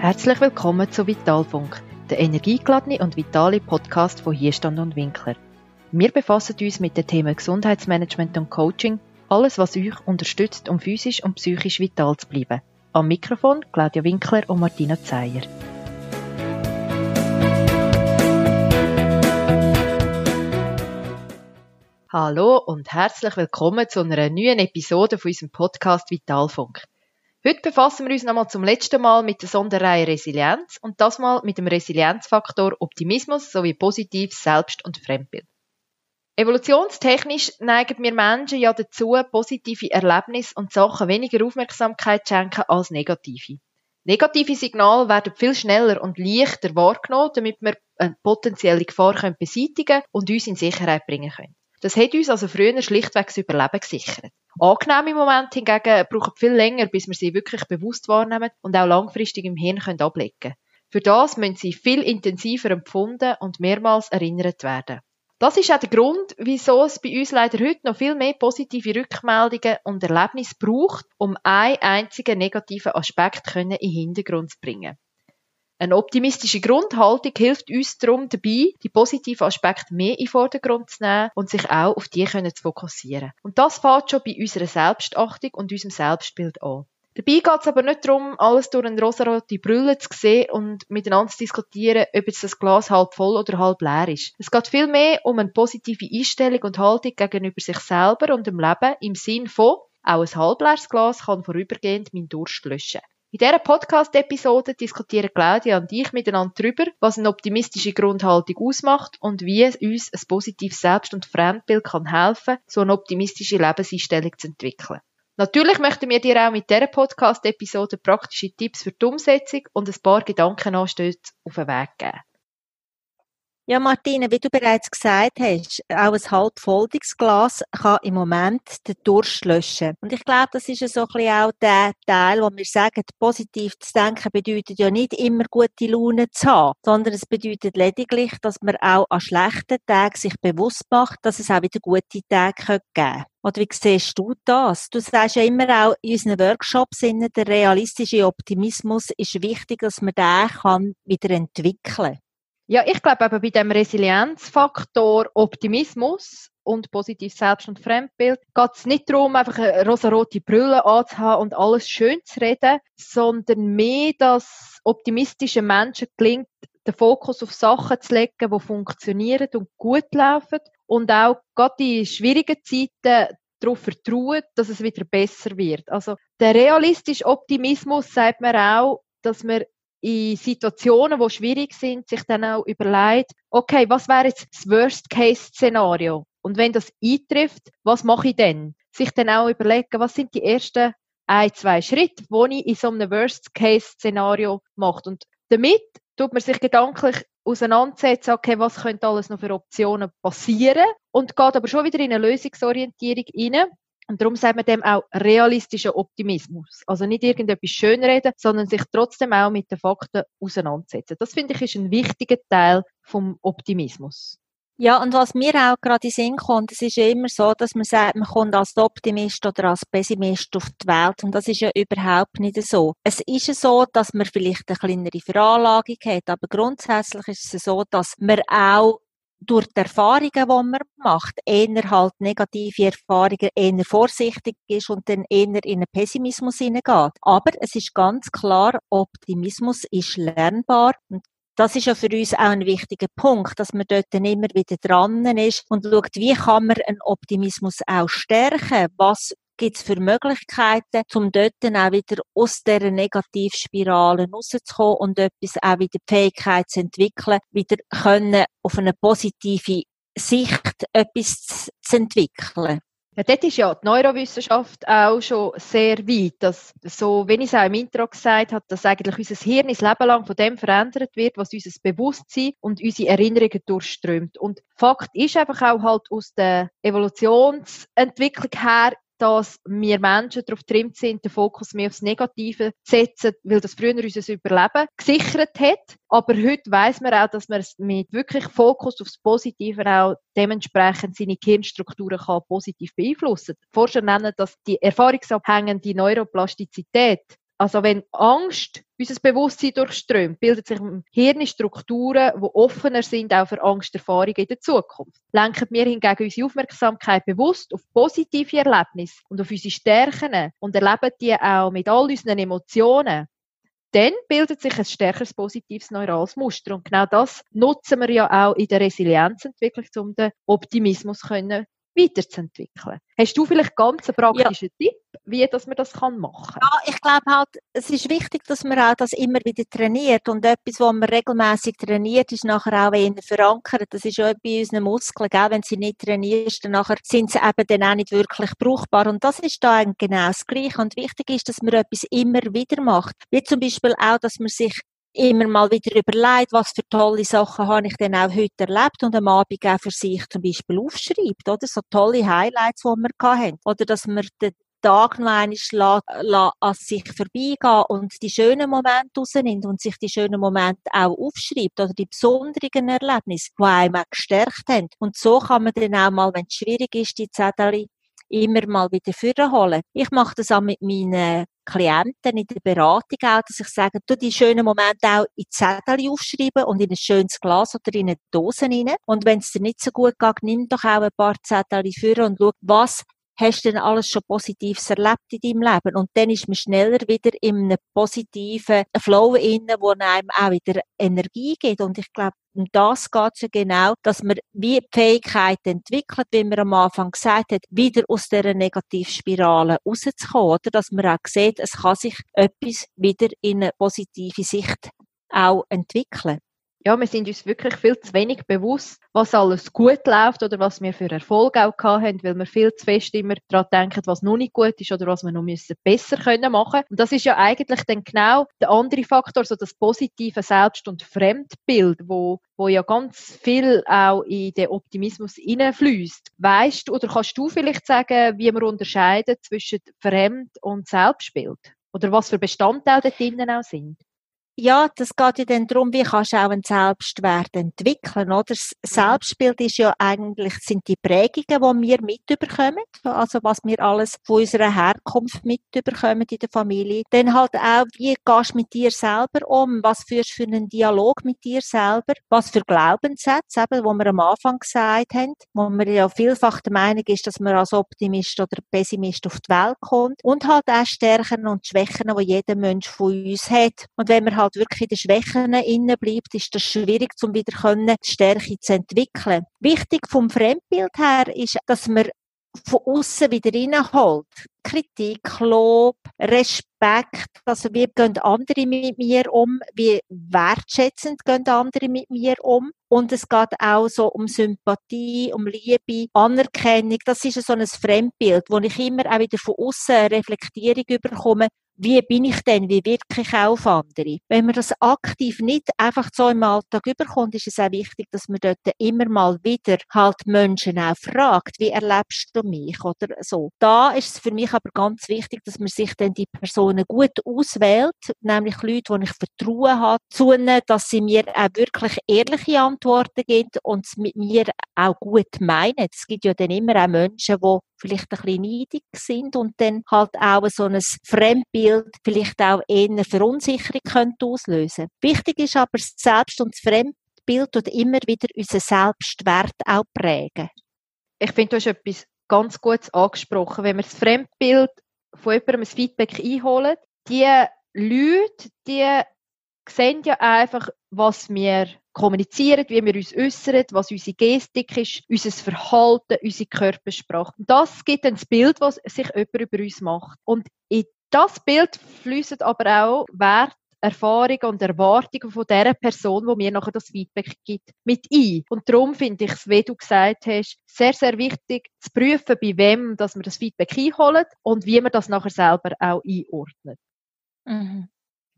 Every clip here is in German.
Herzlich willkommen zu Vitalfunk, der energiegeladene und vitale Podcast von Hierstand und Winkler. Wir befassen uns mit den Themen Gesundheitsmanagement und Coaching, alles was euch unterstützt, um physisch und psychisch vital zu bleiben. Am Mikrofon Claudia Winkler und Martina Zeyer. Hallo und herzlich willkommen zu einer neuen Episode von unserem Podcast Vitalfunk. Heute befassen wir uns nochmal zum letzten Mal mit der Sonderreihe Resilienz und das mal mit dem Resilienzfaktor Optimismus sowie positives Selbst- und Fremdbild. Evolutionstechnisch neigen wir Menschen ja dazu, positive Erlebnisse und Sachen weniger Aufmerksamkeit zu schenken als negative. Negative Signale werden viel schneller und leichter wahrgenommen, damit wir eine potenzielle Gefahr beseitigen und uns in Sicherheit bringen können. Das hat uns also früher schlichtweg das Überleben gesichert. Angenehme Momente hingegen brauchen viel länger, bis wir sie wirklich bewusst wahrnehmen und auch langfristig im Hirn können ablegen können. Für das müssen sie viel intensiver empfunden und mehrmals erinnert werden. Das ist auch der Grund, wieso es bei uns leider heute noch viel mehr positive Rückmeldungen und Erlebnisse braucht, um einen einzigen negativen Aspekt in den Hintergrund zu bringen. Eine optimistische Grundhaltung hilft uns darum dabei, die positiven Aspekte mehr in den Vordergrund zu nehmen und sich auch auf die können zu fokussieren. Und das fängt schon bei unserer Selbstachtung und unserem Selbstbild an. Dabei geht es aber nicht darum, alles durch eine rosarote Brille zu sehen und miteinander zu diskutieren, ob jetzt das Glas halb voll oder halb leer ist. Es geht vielmehr um eine positive Einstellung und Haltung gegenüber sich selber und dem Leben im Sinn von, auch ein halbleeres Glas kann vorübergehend meinen Durst löschen. In dieser Podcast-Episode diskutieren Claudia und ich miteinander darüber, was eine optimistische Grundhaltung ausmacht und wie es uns ein positives Selbst- und Fremdbild kann helfen, so eine optimistische Lebenseinstellung zu entwickeln. Natürlich möchten wir dir auch mit dieser Podcast-Episode praktische Tipps für die Umsetzung und ein paar Gedankenanstöße auf den Weg geben. Ja, Martine, wie du bereits gesagt hast, auch ein halbvolles Glas kann im Moment den Durst löschen. Und ich glaube, das ist so ein bisschen auch der Teil, wo wir sagen, positiv zu denken bedeutet ja nicht immer gute Laune zu haben, sondern es bedeutet lediglich, dass man auch an schlechten Tagen sich bewusst macht, dass es auch wieder gute Tage geben kann. Oder wie siehst du das? Du sagst ja immer auch in unseren Workshops, der realistische Optimismus ist wichtig, dass man den kann wieder entwickeln kann. Ja, ich glaube eben bei dem Resilienzfaktor Optimismus und positives Selbst- und Fremdbild geht es nicht darum, einfach eine rosarote Brille anzuhaben und alles schön zu reden, sondern mehr, dass optimistischen Menschen gelingt, den Fokus auf Sachen zu legen, die funktionieren und gut laufen und auch gerade in schwierigen Zeiten darauf vertrauen, dass es wieder besser wird. Also der realistische Optimismus sagt mir auch, dass man in Situationen, die schwierig sind, sich dann auch überlegt, okay, was wäre jetzt das Worst-Case-Szenario? Und wenn das eintrifft, was mache ich denn? Sich dann auch überlegen, was sind die ersten ein, zwei Schritte, die ich in so einem Worst-Case-Szenario mache. Und damit tut man sich gedanklich auseinandersetzen, okay, was könnte alles noch für Optionen passieren und geht aber schon wieder in eine Lösungsorientierung rein und darum sagt man dem auch realistischer Optimismus. Also nicht irgendetwas schönreden, sondern sich trotzdem auch mit den Fakten auseinandersetzen. Das finde ich ist ein wichtiger Teil vom Optimismus. Ja, und was mir auch gerade in Sinn kommt, es ist ja immer so, dass man sagt, man kommt als Optimist oder als Pessimist auf die Welt. Und das ist ja überhaupt nicht so. Es ist ja so, dass man vielleicht eine kleinere Veranlagung hat, aber grundsätzlich ist es so, dass man auch durch die Erfahrungen, die man macht, eher halt negative Erfahrungen, eher vorsichtig ist und dann eher in einen Pessimismus hineingeht. Aber es ist ganz klar, Optimismus ist lernbar und das ist ja für uns auch ein wichtiger Punkt, dass man dort dann immer wieder dran ist und schaut, wie kann man einen Optimismus auch stärken? Was gibt es für Möglichkeiten, um dort dann auch wieder aus dieser Negativspirale rauszukommen und etwas auch wieder die Fähigkeit zu entwickeln, wieder können auf eine positive Sicht etwas zu entwickeln. Ja, dort ist ja die Neurowissenschaft auch schon sehr weit, dass so, wenn ich es auch im Intro gesagt habe, dass eigentlich unser Hirn das Leben lang von dem verändert wird, was unser Bewusstsein und unsere Erinnerungen durchströmt. Und Fakt ist einfach auch halt aus der Evolutionsentwicklung her, dass wir Menschen darauf trimmt sind, den Fokus mehr aufs Negative zu setzen, weil das früher unser Überleben gesichert hat. Aber heute weiß man auch, dass man mit wirklich Fokus aufs Positive auch dementsprechend seine Gehirnstrukturen kann positiv beeinflussen. Forscher nennen das die erfahrungsabhängende Neuroplastizität. Also wenn Angst unser Bewusstsein durchströmt, bildet sich im Hirn Strukturen, die offener sind auch für Angsterfahrungen in der Zukunft. Lenken wir hingegen unsere Aufmerksamkeit bewusst auf positive Erlebnisse und auf unsere Stärken und erleben die auch mit all unseren Emotionen, dann bildet sich ein stärkeres positives neurales Muster. Und genau das nutzen wir ja auch in der Resilienzentwicklung, um den Optimismus können weiterzuentwickeln. Hast du vielleicht ganz einen praktischen ja. Tipp, wie dass man das machen kann? Ja, ich glaube halt, es ist wichtig, dass man auch das immer wieder trainiert und etwas, was man regelmäßig trainiert, ist nachher auch eher verankert. Das ist auch bei unseren Muskeln, gell? wenn sie nicht trainierst, dann nachher sind sie eben dann auch nicht wirklich brauchbar und das ist da genau das Gleiche und wichtig ist, dass man etwas immer wieder macht. Wie zum Beispiel auch, dass man sich immer mal wieder überlegt, was für tolle Sachen habe ich denn auch heute erlebt und am Abend auch für sich zum Beispiel aufschreibt, oder? So tolle Highlights, die wir hatten. Oder dass man den Tag noch an sich vorbeigehen und die schönen Momente rausnimmt und sich die schönen Momente auch aufschreibt oder die besonderen Erlebnisse, die einem auch gestärkt haben. Und so kann man dann auch mal, wenn es schwierig ist, die Zettel immer mal wieder vorholen. Ich mache das auch mit meinen Klienten in der Beratung auch, dass ich sage, du die schönen Momente auch in Zettel aufschreiben und in ein schönes Glas oder in eine Dose rein. Und wenn es dir nicht so gut geht, nimm doch auch ein paar Zettel vor und schau, was hast du denn alles schon Positives erlebt in deinem Leben? Und dann ist man schneller wieder in einem positiven Flow inne, wo einem auch wieder Energie gibt. Und ich glaube, um das geht es ja genau, dass man wie die Fähigkeit entwickelt, wie man am Anfang gesagt hat, wieder aus dieser Negativspirale rauszukommen. Oder dass man auch sieht, es kann sich etwas wieder in eine positive Sicht auch entwickeln ja, wir sind uns wirklich viel zu wenig bewusst, was alles gut läuft oder was wir für Erfolg auch haben, weil wir viel zu fest immer daran denken, was noch nicht gut ist oder was wir noch müssen besser können machen. Und das ist ja eigentlich dann genau der andere Faktor, so das positive Selbst- und Fremdbild, wo wo ja ganz viel auch in den Optimismus hineinfließt. Weißt du oder kannst du vielleicht sagen, wie man unterscheidet zwischen Fremd- und Selbstbild? Oder was für Bestandteile da drinnen auch sind? Ja, das geht ja dann darum, wie kannst du auch einen Selbstwert entwickeln, oder? Das mhm. Selbstbild ist ja eigentlich, sind die Prägungen, die wir mitbekommen, also was wir alles von unserer Herkunft mitbekommen in der Familie. Dann halt auch, wie gehst du mit dir selber um? Was führst du für einen Dialog mit dir selber? Was für Glaubenssätze, eben, wo wir am Anfang gesagt haben, wo man ja vielfach der Meinung ist, dass man als Optimist oder Pessimist auf die Welt kommt. Und halt auch Stärken und Schwächen, die jeder Mensch von uns hat. Und wenn man halt halt wirklich in den Schwächen innen bleibt, ist das schwierig, um wieder können, Stärke zu entwickeln. Wichtig vom Fremdbild her ist, dass man von außen wieder reinholt. Kritik, Lob, Respekt, also wie gehen andere mit mir um, wie wertschätzend gehen andere mit mir um. Und es geht auch so um Sympathie, um Liebe, Anerkennung. Das ist so ein Fremdbild, wo ich immer auch wieder von außen Reflektierung überkomme wie bin ich denn, wie wirke ich auf andere? Wenn man das aktiv nicht einfach so im Alltag überkommt, ist es auch wichtig, dass man dort immer mal wieder halt Menschen auch fragt, wie erlebst du mich oder so. Da ist es für mich aber ganz wichtig, dass man sich dann die Personen gut auswählt, nämlich Leute, die ich Vertrauen habe zu ihnen, dass sie mir auch wirklich ehrliche Antworten geben und es mit mir auch gut meinen. Es gibt ja dann immer auch Menschen, die vielleicht ein bisschen neidig sind und dann halt auch so ein Fremdbild vielleicht auch eher Verunsicherung könnte auslösen. Wichtig ist aber das Selbst- und das Fremdbild und immer wieder unseren Selbstwert auch prägen. Ich finde, du hast etwas ganz Gutes angesprochen. Wenn wir das Fremdbild von jemandem ein Feedback einholen, die Leute, die sehen ja einfach, was wir kommunizieren, wie wir uns äußern, was unsere Gestik ist, unser Verhalten, unsere Körpersprache. Das gibt dann das Bild, was sich jemand über uns macht. Und in das Bild fließen aber auch Wert, Erfahrungen und Erwartungen von der Person, wo mir nachher das Feedback gibt, mit ein. Und darum finde ich es, wie du gesagt hast, sehr, sehr wichtig zu prüfen, bei wem dass man das Feedback einholt und wie man das nachher selber auch einordnet. Mhm.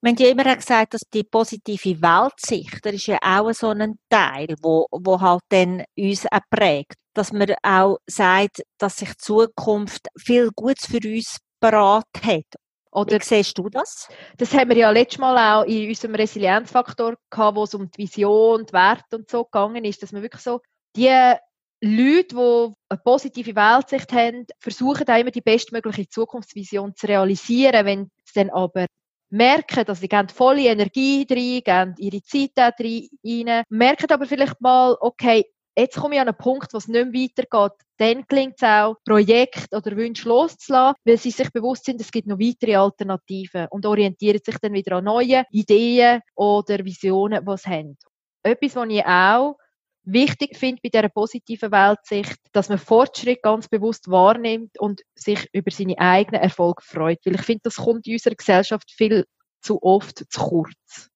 Wir haben immer gesagt, dass die positive Weltsicht, das ist ja auch so ein Teil, wo, wo halt dann uns auch prägt. Dass man auch sagt, dass sich die Zukunft viel Gutes für uns parat hat. Oder Wie siehst du das? Das haben wir ja letztes Mal auch in unserem Resilienzfaktor gehabt, wo es um die Vision, die Werte und so gegangen ist, dass man wirklich so die Leute, die eine positive Weltsicht haben, versuchen auch immer die bestmögliche Zukunftsvision zu realisieren. Wenn es dann aber merken, dass sie geben volle Energie rein, geben ihre Zeit rein, merken aber vielleicht mal, okay, jetzt komme ich an einen Punkt, wo es nicht mehr weitergeht. Dann gelingt es auch, Projekte oder Wünsche loszulassen, weil sie sich bewusst sind, es gibt noch weitere Alternativen und orientieren sich dann wieder an neue Ideen oder Visionen, die sie haben. Etwas, was ich auch wichtig finde bei dieser positiven Weltsicht, dass man Fortschritt ganz bewusst wahrnimmt und sich über seine eigenen Erfolge freut. Weil ich finde, das kommt in unserer Gesellschaft viel zu oft zu kurz.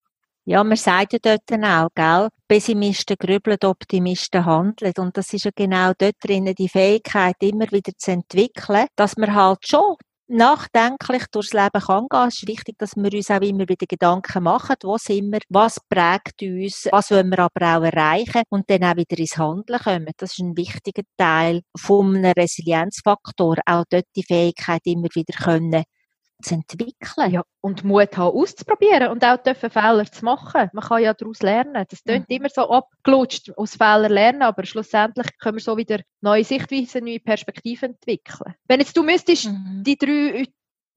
Ja, man sagt ja dort auch, gell? Pessimisten grübeln, Optimisten handeln. Und das ist ja genau dort drinnen die Fähigkeit, immer wieder zu entwickeln, dass man halt schon nachdenklich durchs Leben kann gehen. Es ist wichtig, dass wir uns auch immer wieder Gedanken machen, wo sind wir, was prägt uns, was wollen wir aber auch erreichen und dann auch wieder ins Handeln kommen. Das ist ein wichtiger Teil vom Resilienzfaktor, auch dort die Fähigkeit immer wieder können zu entwickeln. Ja, und Mut haben, auszuprobieren und auch dürfen Fehler zu machen. Man kann ja daraus lernen. Das klingt mhm. immer so abgelutscht, aus Fehlern lernen, aber schlussendlich können wir so wieder neue Sichtweisen, neue Perspektiven entwickeln. Wenn jetzt du müsstest mhm. die drei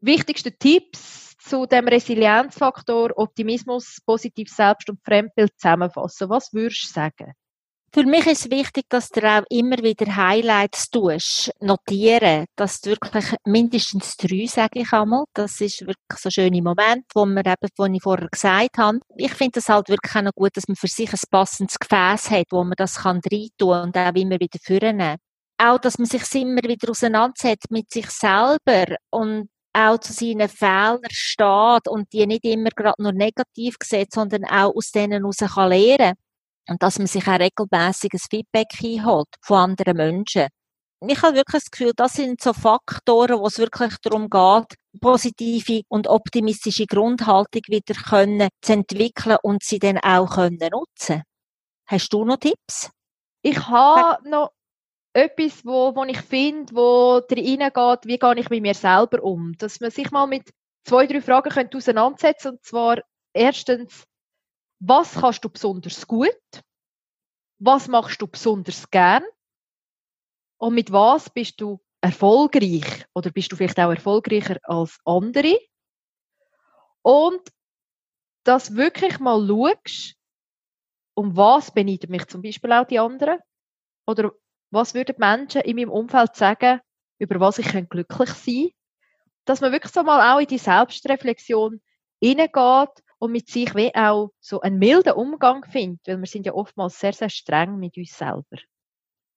wichtigsten Tipps zu dem Resilienzfaktor Optimismus, positives Selbst- und Fremdbild zusammenfassen, was würdest du sagen? Für mich ist wichtig, dass du auch immer wieder Highlights tust, notieren, dass du wirklich mindestens drei, sage ich einmal. Das ist wirklich so ein schöner Moment, wo man eben, wo ich vorher gesagt habe. Ich finde es halt wirklich auch noch gut, dass man für sich ein passendes Gefäß hat, wo man das kann reintun und auch immer wieder führen. Auch, dass man sich immer wieder auseinandersetzt mit sich selber und auch zu seinen Fehlern steht und die nicht immer gerade nur negativ sieht, sondern auch aus denen heraus kann und dass man sich auch regelmäßiges Feedback einholt von anderen Menschen. Ich habe wirklich das Gefühl, das sind so Faktoren, wo es wirklich darum geht, positive und optimistische Grundhaltung wieder können zu entwickeln und sie dann auch können nutzen. Hast du noch Tipps? Ich habe noch etwas, wo, wo ich finde, wo reingeht, wie gehe ich mit mir selber um. Dass man sich mal mit zwei, drei Fragen könnte auseinandersetzen Und zwar erstens, was kannst du besonders gut? Was machst du besonders gern? Und mit was bist du erfolgreich? Oder bist du vielleicht auch erfolgreicher als andere? Und dass wirklich mal schaust, um was beneiden mich zum Beispiel auch die anderen? Oder was würden Menschen in meinem Umfeld sagen, über was ich glücklich sein kann? Dass man wirklich so mal auch in die Selbstreflexion hineingeht und mit sich wie auch so einen milden Umgang findet, weil wir sind ja oftmals sehr, sehr streng mit uns selber.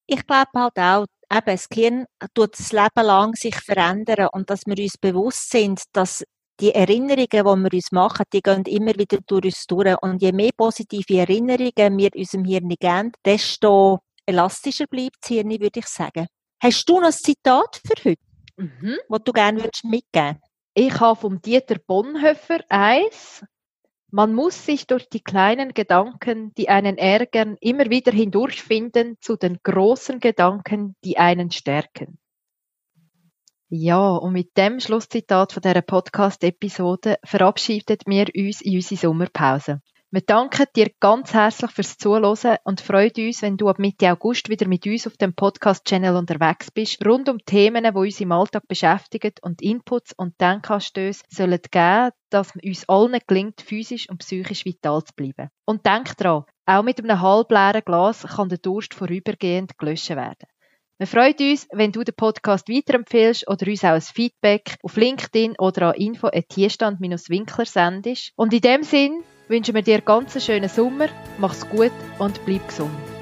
Ich glaube halt auch, eben, das Gehirn tut das Leben lang sich verändern und dass wir uns bewusst sind, dass die Erinnerungen, die wir uns machen, die gehen immer wieder durch uns durch. Und je mehr positive Erinnerungen wir unserem Hirn geben, desto elastischer bleibt das Hirn, würde ich sagen. Hast du noch ein Zitat für heute, mhm. das du gerne mitgeben würdest Ich habe vom Dieter Bonhoeffer eins. Man muss sich durch die kleinen Gedanken, die einen ärgern, immer wieder hindurchfinden zu den großen Gedanken, die einen stärken. Ja, und mit dem Schlusszitat von dieser Podcast-Episode verabschiedet wir uns in unsere Sommerpause. Wir danken dir ganz herzlich fürs Zuhören und freuen uns, wenn du ab Mitte August wieder mit uns auf dem Podcast-Channel unterwegs bist, rund um Themen, die uns im Alltag beschäftigen und Inputs und Denkanstöße sollen geben, dass uns allen gelingt, physisch und psychisch vital zu bleiben. Und denk dran, auch mit einem halbleeren Glas kann der Durst vorübergehend gelöscht werden. Wir freuen uns, wenn du den Podcast weiterempfehlst oder uns auch ein Feedback auf LinkedIn oder an info.tierstand-winkler sendest. Und in dem Sinn, wünschen wir dir ganz einen schönen Sommer, mach's gut und bleib gesund.